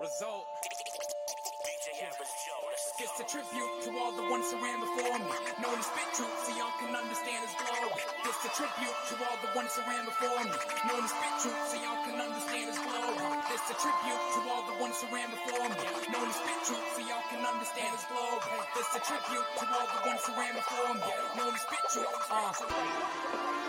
Result. Just a tribute to all the ones who ran before me. Known as spit truth, so y'all can understand his glory. Just a tribute to all the ones who ran before me. Known as spit truth, so y'all can understand his glory. Just a tribute to all the ones who ran before me. Known as spit truth, so y'all can understand his glory. Just a tribute to all the ones who ran before me. Known as spit truth. Uh.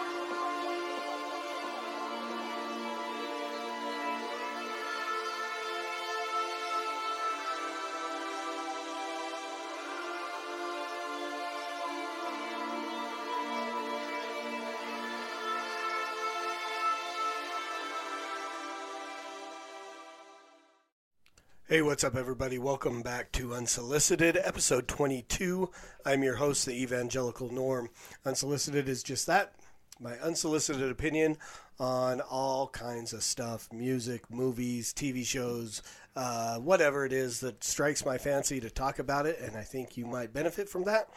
Hey, what's up, everybody? Welcome back to Unsolicited, episode 22. I'm your host, the Evangelical Norm. Unsolicited is just that my unsolicited opinion on all kinds of stuff music, movies, TV shows, uh, whatever it is that strikes my fancy to talk about it, and I think you might benefit from that.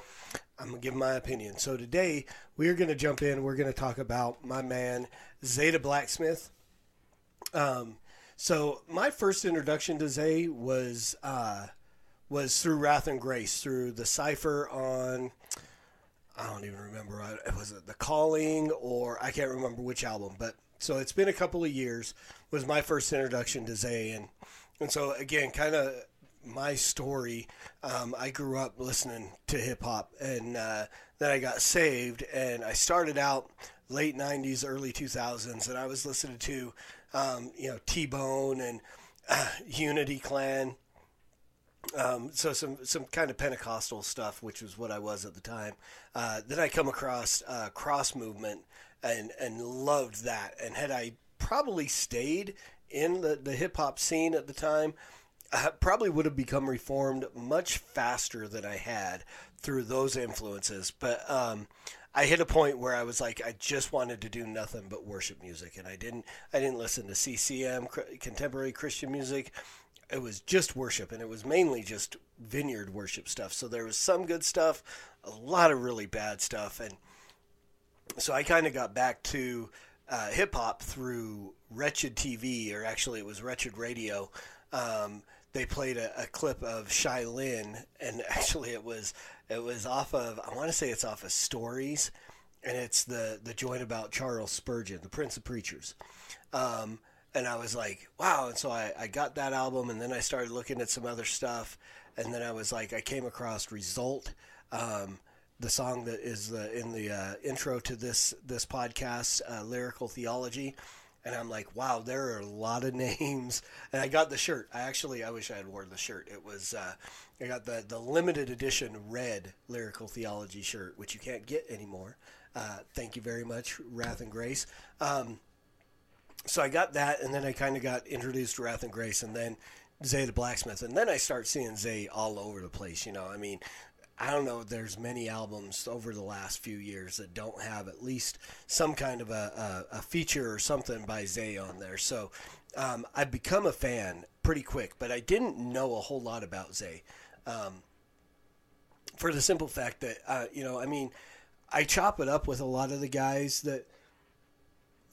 I'm going to give my opinion. So, today we're going to jump in, we're going to talk about my man, Zae tha Blacksmith. Um, so my first introduction to Zae was uh, was through Wrath and Grace, through the cipher on I don't even remember was it the Calling or I can't remember which album, but so it's been a couple of years was my first introduction to Zae. And and so again kind of my story um, I grew up listening to hip hop and uh, then I got saved and I started out late 90s early 2000s and I was listening to um, you know, T Bone and uh, Unity Clan. Um, so some some kind of Pentecostal stuff, which was what I was at the time. Uh, then I come across uh, Cross Movement and and loved that. And had I probably stayed in the the hip hop scene at the time, I probably would have become reformed much faster than I had through those influences. But um, I hit a point where I was like, I just wanted to do nothing but worship music, and I didn't. I didn't listen to CCM, contemporary Christian music. It was just worship, and it was mainly just vineyard worship stuff. So there was some good stuff, a lot of really bad stuff, and so I kind of got back to uh, hip hop through Wretched TV, or actually it was Wretched Radio. Um, they played a, a, clip of Shai Linne, and actually it was it was off of I want to say it's off of Stories, and it's the the joint about Charles Spurgeon, the Prince of Preachers. Um, and I was like, wow! And so I, I got that album, and then I started looking at some other stuff, and then I was like, I came across Result. Um, the song that is the, in the uh, intro to this this podcast, uh, lyrical theology, and I'm like, wow, there are a lot of names. And I got the shirt. I actually, I wish I had worn the shirt. It was, uh, I got the the limited edition red lyrical theology shirt, which you can't get anymore. Uh, thank you very much, Wrath and Grace. Um, so I got that, and then I kind of got introduced to Wrath and Grace, and then Zae the Blacksmith, and then I start seeing Zae all over the place. You know, I mean, I don't know. There's many albums over the last few years that don't have at least some kind of a, a, a feature or something by Zae on there. So um, I've become a fan pretty quick, but I didn't know a whole lot about Zae. Um, for the simple fact that, uh, you know, I mean, I chop it up with a lot of the guys that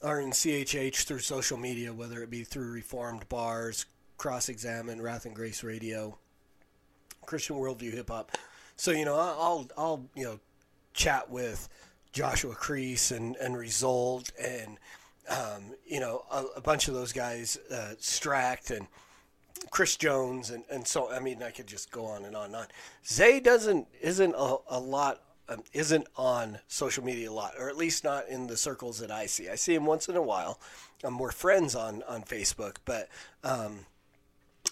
are in CHH through social media, whether it be through Reformed Bars, Cross Examine, Wrath and Grace Radio, Christian Worldview Hip Hop so you know, I'll I'll you know chat with Joshua Crease and and Result and um, you know a, a, bunch of those guys, uh, Stract and Chris Jones and and so I mean I could just go on and on and on. Zae doesn't isn't a, a lot um, isn't on social media a lot, or at least not in the circles that I see. I see him once in a while. Um, we're friends on on Facebook, but um,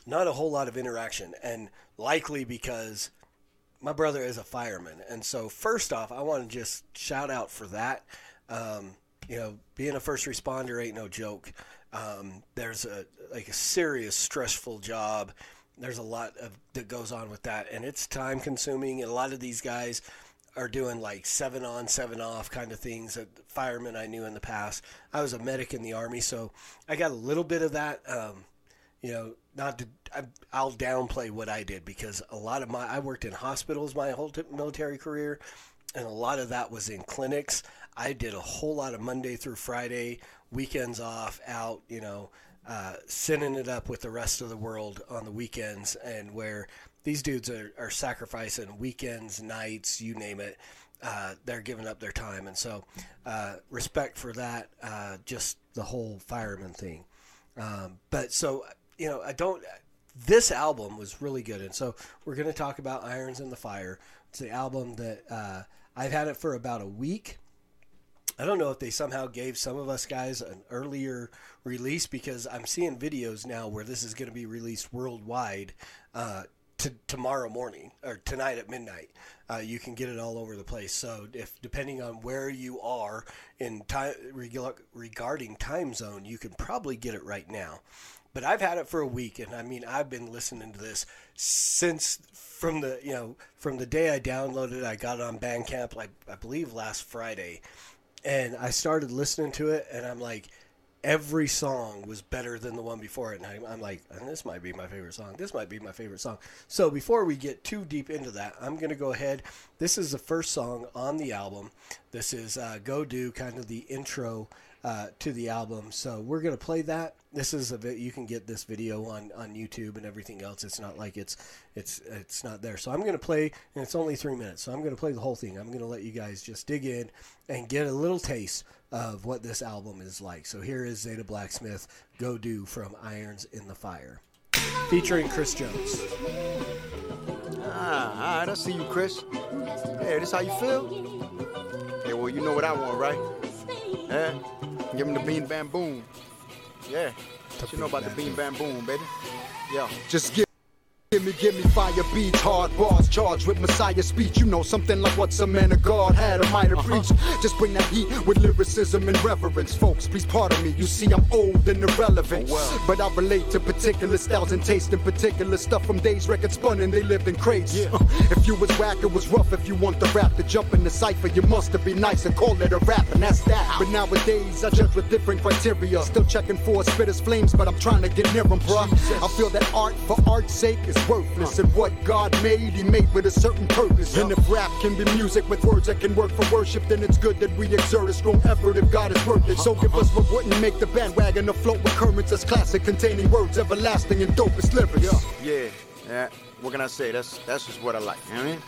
not a whole lot of interaction, and likely because my brother is a fireman, and so first off, I want to just shout out for that. Um, you know, being a first responder ain't no joke. Um, there's a like a serious stressful job. There's a lot of that goes on with that, and it's time consuming. And a lot of these guys are doing like seven on, seven off kind of things. That firemen I knew in the past. I was a medic in the army, so I got a little bit of that. Um, you know, not to, I, will downplay what I did because a lot of my, I worked in hospitals my whole military career, and a lot of that was in clinics. I did a whole lot of Monday through Friday, weekends off, out, you know, uh, sending it up with the rest of the world on the weekends, and where these dudes are, are sacrificing weekends, nights, you name it. Uh, they're giving up their time, and so uh, respect for that. Uh, just the whole fireman thing. Um, but so you know, I don't. This album was really good, and so we're going to talk about Irons in the Fire. It's the album that uh, I've had it for about a week. I don't know if they somehow gave some of us guys an earlier release because I'm seeing videos now where this is going to be released worldwide uh, to tomorrow morning or tonight at midnight. Uh, you can get it all over the place. So if depending on where you are in time regarding time zone, you can probably get it right now. But I've had it for a week, and I mean I've been listening to this since from the you know from the day I downloaded it. I got it on Bandcamp, like I believe last Friday, and I started listening to it, and I'm like every song was better than the one before it. And I, am like, this might be my favorite song. This might be my favorite song. So before we get too deep into that, I'm going to go ahead. This is the first song on the album. This is uh, Go Do, kind of the intro uh, to the album. So we're going to play that. This is a bit, you can get this video on, on YouTube and everything else. It's not like it's it's it's not there. So I'm going to play, and it's only three minutes. So I'm going to play the whole thing. I'm going to let you guys just dig in and get a little taste of what this album is like. So here is Zae tha Blacksmith, Go Do from Irons in the Fire, featuring Chris Jones. Ah, all right, I see you, Chris. Hey, this how you feel? Hey, well, you know what I want, right? Yeah? Give him the bean bam boom. Yeah. You know about the bean bam boom, baby. Yeah. Just get Give me, give me fire beats, hard bars, charged with Messiah speech. You know something like what some man of God had a might have uh-huh. preached. Just bring that heat with lyricism and reverence, folks. Please pardon me. You see, I'm old and irrelevant, oh, well. but I relate to particular styles and taste in particular stuff from days records spun and they lived in crates. Yeah. If you was whack, it was rough. If you want the rap to jump in the cipher, you must have been nice and call it a rap, and that's that. But nowadays, I judge with different criteria. Still checking for spitters flames, but I'm trying to get near them, bruh. I feel that art for art's sake is worthless. And what God made, He made with a certain purpose. And if rap can be music with words that can work for worship, then it's good that we exert a strong effort if God is worth it. So give us what wouldn't make the bandwagon afloat with currents that's classic, containing words everlasting and dopest lyrics. Yeah, yeah, yeah. What can I say? That's that's just what I like. You know what I mean?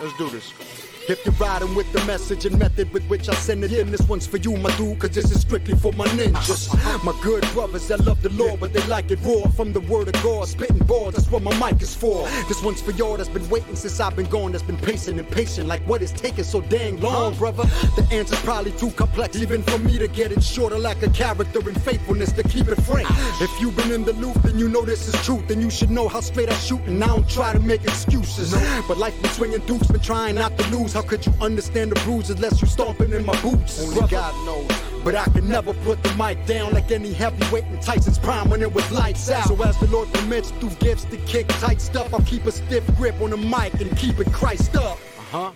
Let's do this. If you're riding with the message and method with which I send it in, this one's for you, my dude, cause this is strictly for my ninjas. My good brothers that love the Lord, but they like it raw. From the word of God, spitting balls, that's what my mic is for. This one's for y'all that's been waiting since I've been gone, that's been pacing and patient. Like what is taking so dang long, brother? The answer's probably too complex, even for me to get it short. I lack a character and faithfulness to keep it frank. If you've been in the loop, then you know this is truth, then you should know how straight I shoot, and I don't try to make excuses. But life been swinging dukes, been trying not to lose. How could you understand the bruises unless you stomping in my boots? Only brother. God knows. But I can never put the mic down like any heavyweight in Tyson's prime when it was lights out. So as the Lord permits through gifts to kick tight stuff, I'll keep a stiff grip on the mic and keep it Christ up. Uh huh.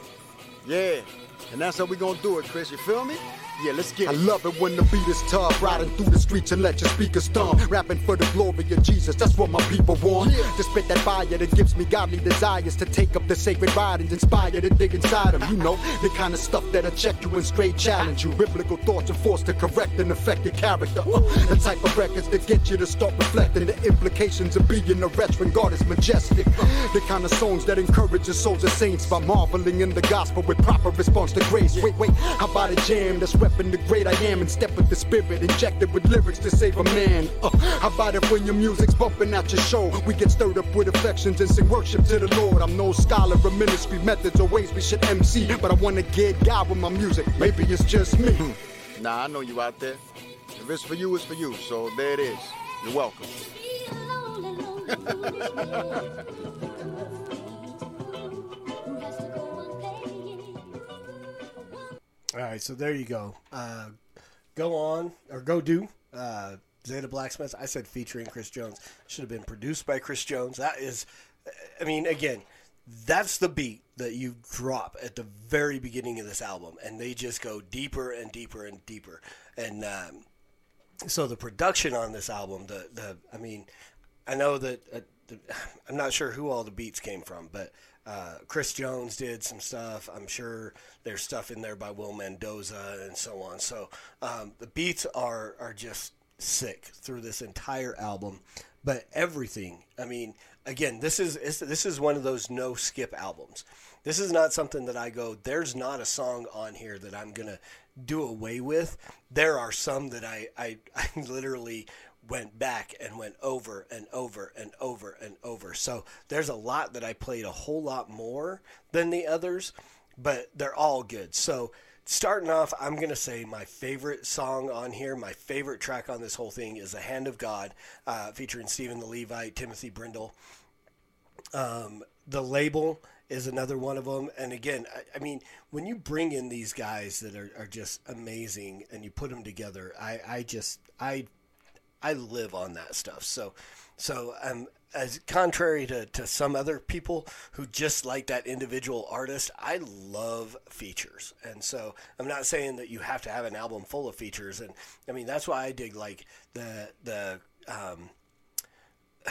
Yeah. And that's how we gonna do it, Chris. You feel me? Yeah, let's get it. I love it when the beat is tough. Riding through the streets and let your speakers thump. Rapping for the glory of Jesus, that's what my people want. Yeah. To spit that fire that gives me godly desires to take up the sacred writings, inspire to dig inside them. You know, the kind of stuff that'll check you and straight challenge you. Biblical thoughts are forced to correct and affect your character. Uh, the type of records that get you to start reflecting the implications of being a wretch when God is majestic. Uh, the kind of songs that encourage the souls of saints by marveling in the gospel with proper response to grace. Wait, wait, how about a jam that's repping the great I am and step with the spirit injected with lyrics to save a man. Uh, how about it when your music's bumping out your show? We get stirred up with affections and sing worship to the Lord. I'm no scholar of ministry methods or ways we should MC, but I wanna get God with my music. Maybe it's just me. Hmm. Nah, I know you out there. If it's for you, it's for you. So there it is. You're welcome. All right, so there you go. Uh, go on or go do. Uh, Zae tha Blacksmith. I said featuring Chris Jones. Should have been produced by Chris Jones. That is, I mean, again, that's the beat that you drop at the very beginning of this album, and they just go deeper and deeper and deeper. And um, so the production on this album, the the, I mean, I know that uh, the, I'm not sure who all the beats came from, but uh, Chris Jones did some stuff. I'm sure there's stuff in there by Will Mendoza and so on. So um, the beats are are just sick through this entire album, but everything. I mean, again, this is this is one of those no skip albums. This is not something that I go. There's not a song on here that I'm gonna do away with. There are some that I I, I literally went back and went over and over and over and over. So there's a lot that I played a whole lot more than the others, but they're all good. So starting off, I'm going to say my favorite song on here, my favorite track on this whole thing is The Hand of God, uh, featuring Stephen the Levite, Timothy Brindle. Um, the label is another one of them. And again, I, I, mean, when you bring in these guys that are, are just amazing and you put them together, I, I just, I I live on that stuff. So, so um, as contrary to, to some other people who just like that individual artist, I love features. And so I'm not saying that you have to have an album full of features. And I mean, that's why I dig like the, the, um,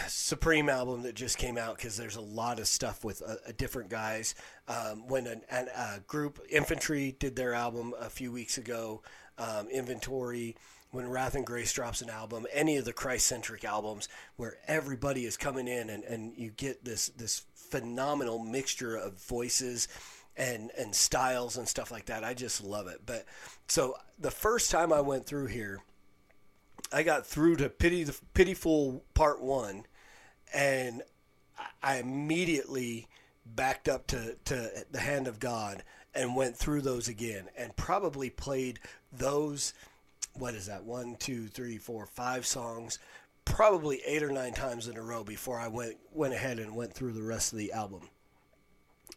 Supreme album that just came out because there's a lot of stuff with uh, different guys. Um, when an, an, a group, Infantry, did their album a few weeks ago, um, Inventory, when Wrath and Grace drops an album, any of the Christ centric albums, where everybody is coming in and, and you get this this phenomenal mixture of voices and and styles and stuff like that. I just love it. But so the first time I went through here, I got through to Pity the Pitiful Part One, and I immediately backed up to, to the Hand of God and went through those again and probably played those what is that? One, two, three, four, five songs, probably eight or nine times in a row before I went went ahead and went through the rest of the album.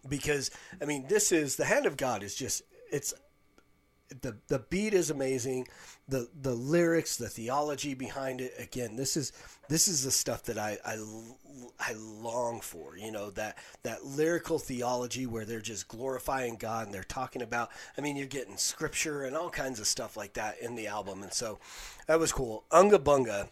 Because I mean, this is the hand of God is just it's the the beat is amazing, the the lyrics, the theology behind it. Again, this is this is the stuff that I I, I long for. You know that that lyrical theology where they're just glorifying God and they're talking about. I mean, you're getting scripture and all kinds of stuff like that in the album, and so that was cool. Unga Bunga,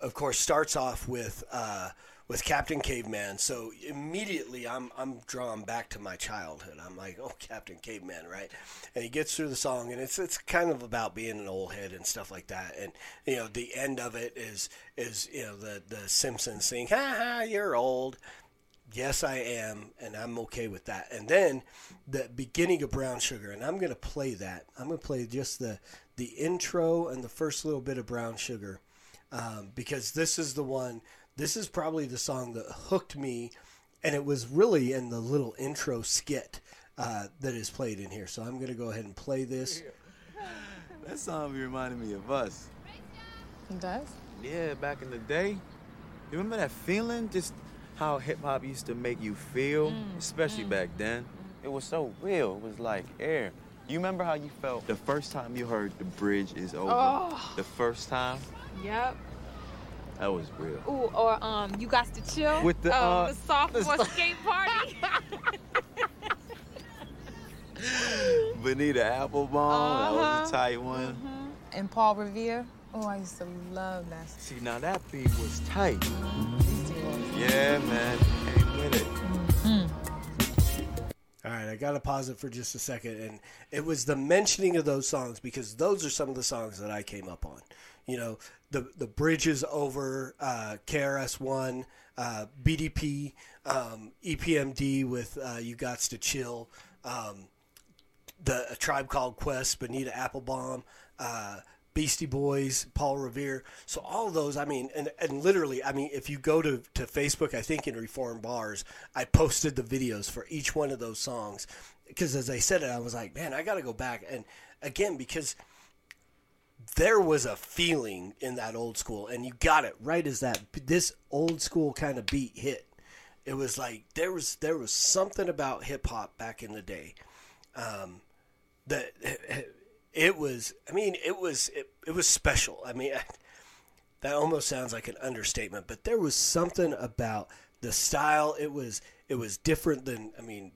of course, starts off with. Uh, with Captain Caveman. So immediately I'm I'm drawn back to my childhood. I'm like, oh, Captain Caveman, right? And he gets through the song, and it's it's kind of about being an old head and stuff like that. And you know, the end of it is is you know the the Simpsons saying, "Ha ha, you're old." Yes, I am, and I'm okay with that. And then the beginning of Brown Sugar, and I'm going to play that. I'm going to play just the the intro and the first little bit of Brown Sugar, um, because this is the one this is probably the song that hooked me, and it was really in the little intro skit uh, that is played in here. So I'm going to go ahead and play this. That song reminded me of us. It does? Yeah, back in the day. You remember that feeling? Just how hip hop used to make you feel, mm, especially mm. back then. It was so real. It was like air. You remember how you felt the first time you heard the bridge is over? Oh. The first time? Yep. That was real. Ooh, or um, you got to chill with the, um, uh, the sophomore the skate party. Bonita Applebum, uh-huh. that was a uh-huh. tight one. Mm-hmm. And Paul Revere. Oh, I used to love that. See, now that beat was tight. Mm-hmm. Yeah, man, came with it. Mm-hmm. All right, I got to pause it for just a second. And it was the mentioning of those songs because those are some of the songs that I came up on. You know, the the bridges over uh, KRS One, uh, BDP, um, EPMD with uh, You Gots to Chill, um, the a Tribe Called Quest, Bonita Applebum. uh, Beastie Boys, Paul Revere. So all those, I mean, and, and literally, I mean, if you go to, to Facebook, I think in Reform Bars, I posted the videos for each one of those songs. Because as I said it, I was like, man, I got to go back. And again, because – there was a feeling in that old school, and you got it right as that this old school kind of beat hit. It was like there was there was something about hip hop back in the day um, that it was. I mean, it was it, it was special. I mean, that almost sounds like an understatement, but there was something about the style. It was it was different than I mean,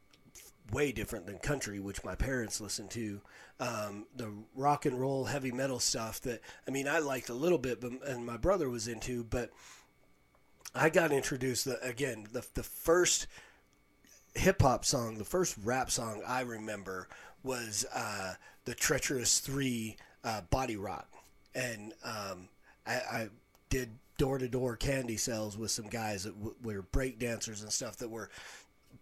way different than country, which my parents listened to. Um, the rock and roll heavy metal stuff that I mean I liked a little bit, but and my brother was into, but I got introduced the, again the the first hip hop song, the first rap song I remember was uh, the Treacherous Three uh, Body Rock, and um, I, I did door to door candy sales with some guys that w- were break dancers and stuff that were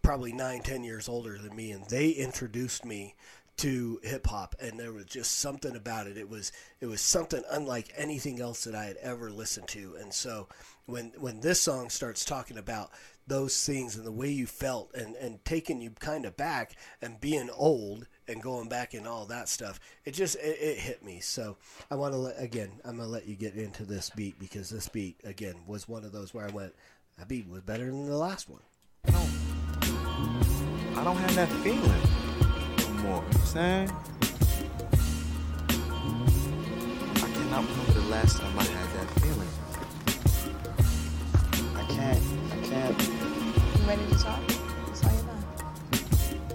probably nine, ten years older than me, and they introduced me to hip hop, and there was just something about it. It was it was something unlike anything else that I had ever listened to, and so when when this song starts talking about those things and the way you felt and and taking you kind of back and being old and going back and all that stuff it just it, it hit me. So i want to let again i'm gonna let you get into this beat because this beat again was one of those where i went that beat was better than the last one I don't, have that feeling no more. You know what I'm saying? I cannot remember the last time I had that feeling. I can't, I can't. You ready to talk?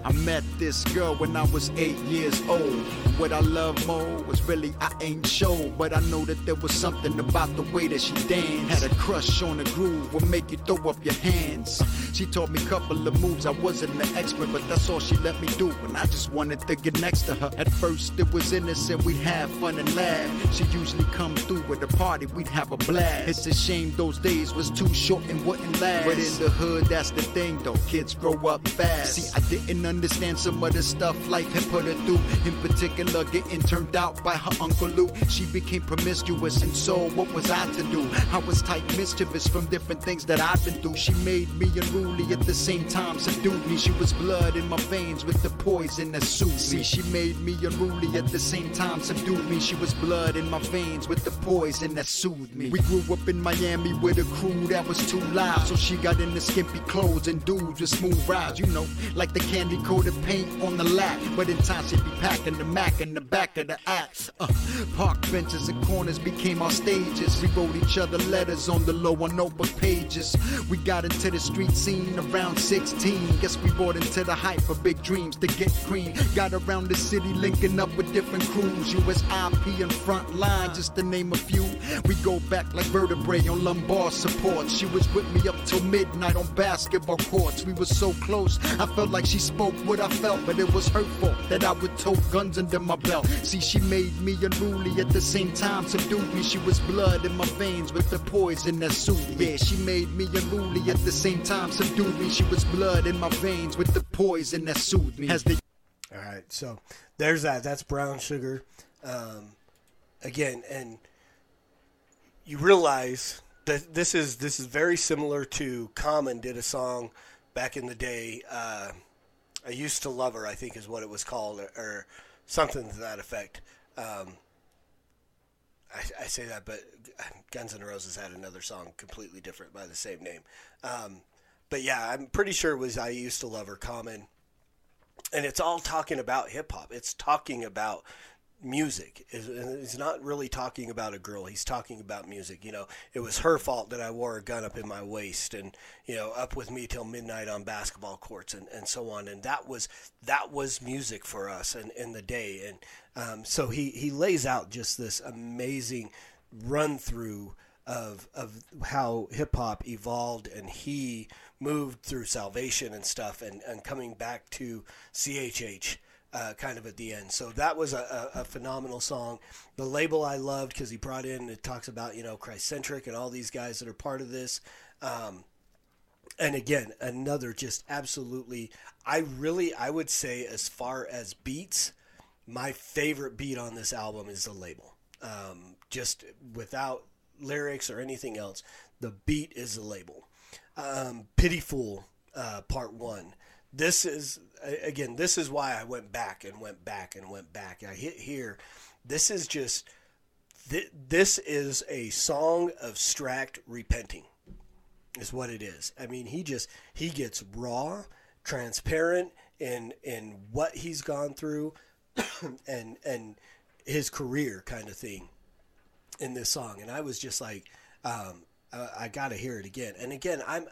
I met this girl when I was eight years old. What I love more was really I ain't sure, but I know that there was something about the way that she danced. Had a crush on the groove, would make you throw up your hands. She taught me a couple of moves. I wasn't an expert, but that's all she let me do. And I just wanted to get next to her. At first, it was innocent. We'd have fun and laugh. She usually come through with a party. We'd have a blast. It's a shame those days was too short and wouldn't last. But in the hood, that's the thing, though. Kids grow up fast. See, I didn't understand some of the stuff life had put her through. In particular, getting turned out by her uncle Lou. She became promiscuous, and so what was I to do? I was tight mischievous from different things that I've been through. She made me unruly at the same time, subdued me. She was blood in my veins with the poison that soothed me. She made me unruly at the same time, subdued me. She was blood in my veins with the poison that soothed me. We grew up in Miami with a crew that was too loud, so she got into skimpy clothes and dudes with smooth rides, you know, like the candy coated paint on the lap. But in time she'd be packing the Mac in the back of the axe. Uh, park benches and corners became our stages. We wrote each other letters on the low on notebook pages. We got into the street scene around 16. Guess we bought into the hype for big dreams to get cream. Got around the city linking up with different crews. USIP and Frontline, just to name a few. We go back like vertebrae on lumbar support. She was with me up till midnight on basketball courts. We were so close, I felt like she spoke what I felt, but it was her fault that I would tote guns under my belt. See, she made me unruly at the same time, subdued me. She was blood in my veins with the poison that me. Yeah, she made me unruly at the same time, subdued me. She was blood in my veins with the poison that soothed me. As the All right, so there's that. That's brown sugar. Um, again, and you realize that this is this is very similar to Common did a song back in the day. Uh, I used to love her, I think is what it was called, or, or something to that effect. Um, I, I say that, but Guns N' Roses had another song completely different by the same name. Um, but yeah, I'm pretty sure it was I used to love her. Common and it's all talking about hip hop. It's talking about music. It's not really talking about a girl. He's talking about music. You know, it was her fault that I wore a gun up in my waist, and you know, up with me till midnight on basketball courts, and, and so on. And that was that was music for us in, in the day. And um, so he he lays out just this amazing run through of of how hip hop evolved and he moved through salvation and stuff and, and coming back to CHH uh, kind of at the end. So that was a, a, a phenomenal song. The label I loved because he brought in it talks about you know Christ-centric and all these guys that are part of this. Um, and again, another just absolutely. I really I would say as far as beats, my favorite beat on this album is the label. Um, just without lyrics or anything else, the beat is the label. Um, Pitiful, uh, part one. This is again. This is why I went back and went back and went back. I hit here. This is just. This is a song of Stract repenting is what it is. I mean, he just he gets raw, transparent in in what he's gone through, and and his career kind of thing in this song. And I was just like, um, I, I got to hear it again. And again, I'm.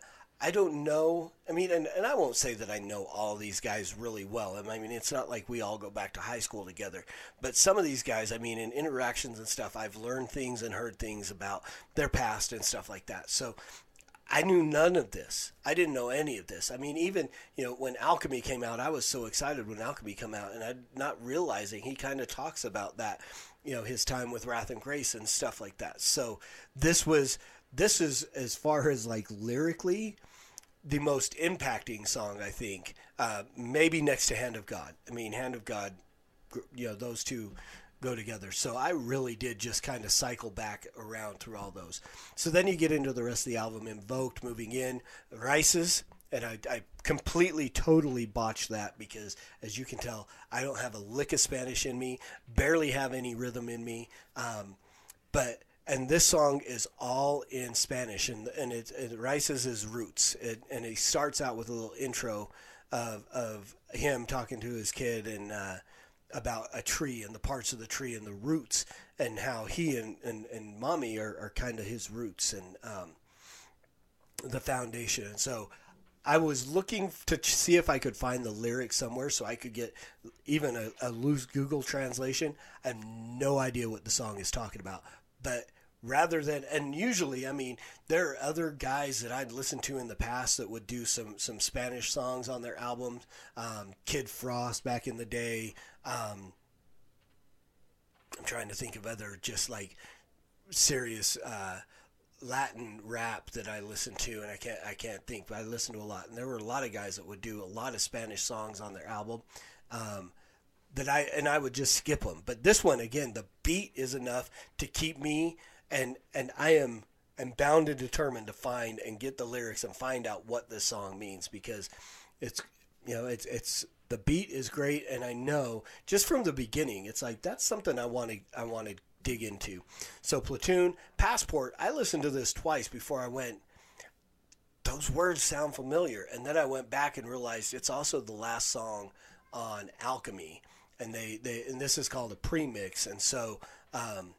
I don't know. I mean, and, and I won't say that I know all these guys really well. I mean, it's not like we all go back to high school together. But some of these guys, I mean, in interactions and stuff, I've learned things and heard things about their past and stuff like that. So I knew none of this. I didn't know any of this. I mean, even you know when Alchemy came out, I was so excited when Alchemy came out, and I'm not realizing he kind of talks about that you know his time with Wrath and Grace and stuff like that. So this was this is as far as like lyrically the most impacting song I think. Uh, maybe next to Hand of God. I mean, Hand of God, you know, those two go together. So I really did just kind of cycle back around through all those. So then you get into the rest of the album, Invoked, Moving In, Rices, and I, I completely, totally botched that because, as you can tell, I don't have a lick of Spanish in me, barely have any rhythm in me. Um, but and this song is all in Spanish, and and it, it Rices his roots, it, and he starts out with a little intro of of him talking to his kid and uh, about a tree and the parts of the tree and the roots, and how he and and, and mommy are, are kind of his roots and um, the foundation, and so. I was looking to see if I could find the lyrics somewhere so I could get even a, a loose Google translation. I have no idea what the song is talking about, but rather than and usually i mean there are other guys that i'd listened to in the past that would do some some spanish songs on their albums um, kid frost back in the day. Um, i'm trying to think of other just like serious uh, latin rap that i listened to and i can't i can't think but i listened to a lot. And there were a lot of guys that would do a lot of spanish songs on their album. Um, that I and I would just skip them. But this one again, the beat is enough to keep me and and I am am bound and determined to find and get the lyrics and find out what this song means because it's you know it's it's the beat is great and I know just from the beginning it's like that's something I want to I want to dig into. So platoon passport I listened to this twice before I went those words sound familiar and then I went back and realized it's also the last song on Alchemy and they, they and this is called a premix and so um,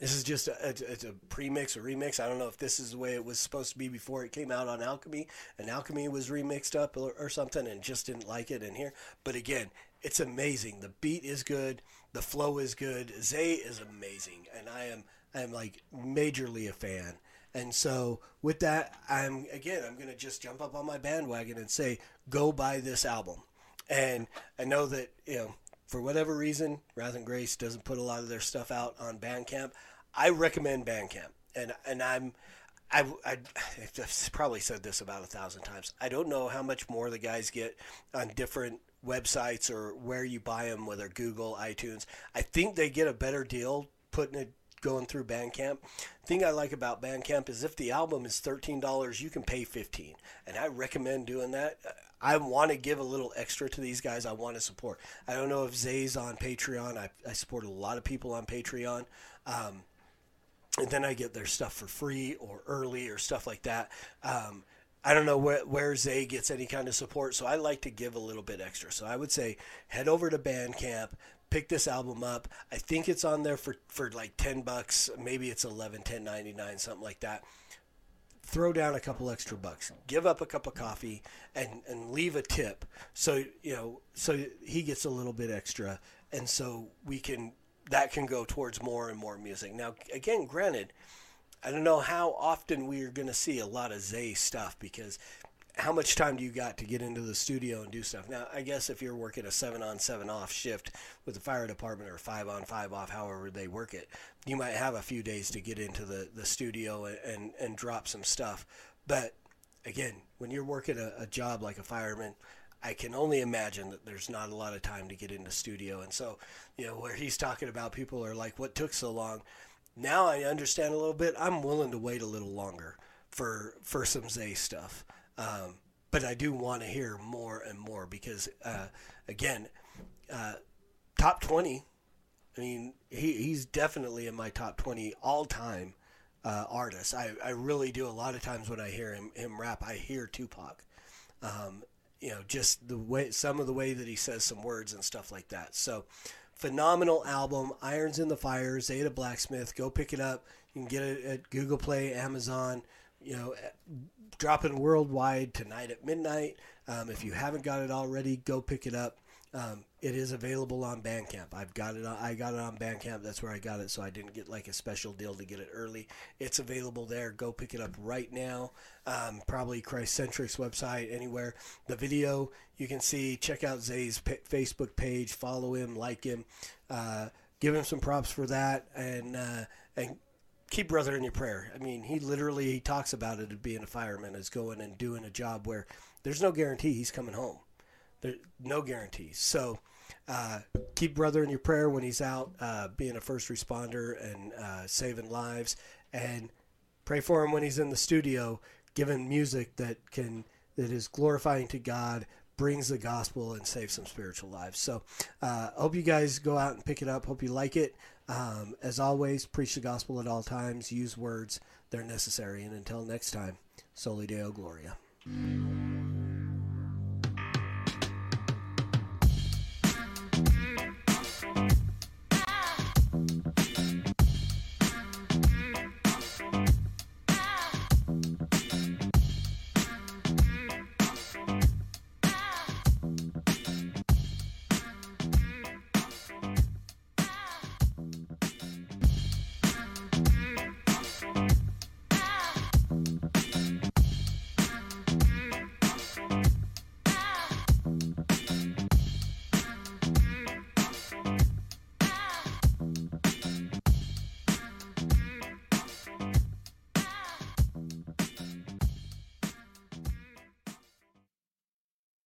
this is just a, it's a premix or remix. I don't know if this is the way it was supposed to be before it came out on Alchemy, and Alchemy was remixed up or, or something and just didn't like it in here. But again, it's amazing. The beat is good, the flow is good. Zae is amazing, and I am I am like majorly a fan. And so with that, I'm again I'm gonna just jump up on my bandwagon and say go buy this album. And I know that you know for whatever reason, Wrath and Grace doesn't put a lot of their stuff out on Bandcamp. I recommend Bandcamp, and and I'm. I, I, I've probably said this about a thousand times. I don't know how much more the guys get on different websites or where you buy them, whether Google, iTunes. I think they get a better deal putting it going through Bandcamp. Thing I like about Bandcamp is if the album is thirteen dollars, you can pay fifteen, and I recommend doing that. I want to give a little extra to these guys. I want to support. I don't know if Zae's on Patreon. I, I support a lot of people on Patreon. Um, and then I get their stuff for free or early or stuff like that. Um, I don't know where, where Zae gets any kind of support, so I like to give a little bit extra. So I would say head over to Bandcamp, pick this album up. I think it's on there for, for like 10 bucks. Maybe it's 11, 10, 99, something like that. Throw down a couple extra bucks. Give up a cup of coffee and, and leave a tip. So, you know, so he gets a little bit extra. And so we can that can go towards more and more music. Now, again, granted, I don't know how often we are going to see a lot of Zae stuff because how much time do you got to get into the studio and do stuff? Now, I guess if you're working a seven on, seven off shift with the fire department or five on, five off, however they work it, you might have a few days to get into the, the studio and, and, drop some stuff. But again, when you're working a, a job like a fireman, I can only imagine that there's not a lot of time to get into studio. And so, you know, where he's talking about people are like, what took so long? Now I understand a little bit. I'm willing to wait a little longer for for some Zae stuff. Um, but I do want to hear more and more because, uh, again, uh, top 20. I mean, he, he's definitely in my top 20 all time uh, artists. I, I really do. A lot of times when I hear him, him rap, I hear Tupac. Um, you know, just the way some of the way that he says some words and stuff like that. So, phenomenal album, Irons in the Fire, Zae tha Blacksmith. Go pick it up. You can get it at Google Play, Amazon. You know, dropping worldwide tonight at midnight. Um, if you haven't got it already, go pick it up. Um, it is available on Bandcamp. I've got it. On, I got it on Bandcamp. That's where I got it, so I didn't get like a special deal to get it early. It's available there. Go pick it up right now. Um, probably Christcentric's website, anywhere. The video you can see. Check out Zae's p- Facebook page. Follow him. Like him. Uh, give him some props for that, and uh, and keep brother in your prayer. I mean, he literally he talks about it as being a fireman, as going and doing a job where there's no guarantee he's coming home. There no guarantees. So uh, keep brother in your prayer when he's out uh, being a first responder and uh, saving lives, and pray for him when he's in the studio giving music that can that is glorifying to God, brings the gospel and saves some spiritual lives. So, uh, hope you guys go out and pick it up. Hope you like it. Um, as always, preach the gospel at all times. Use words; they're necessary. And until next time, Soli Deo Gloria.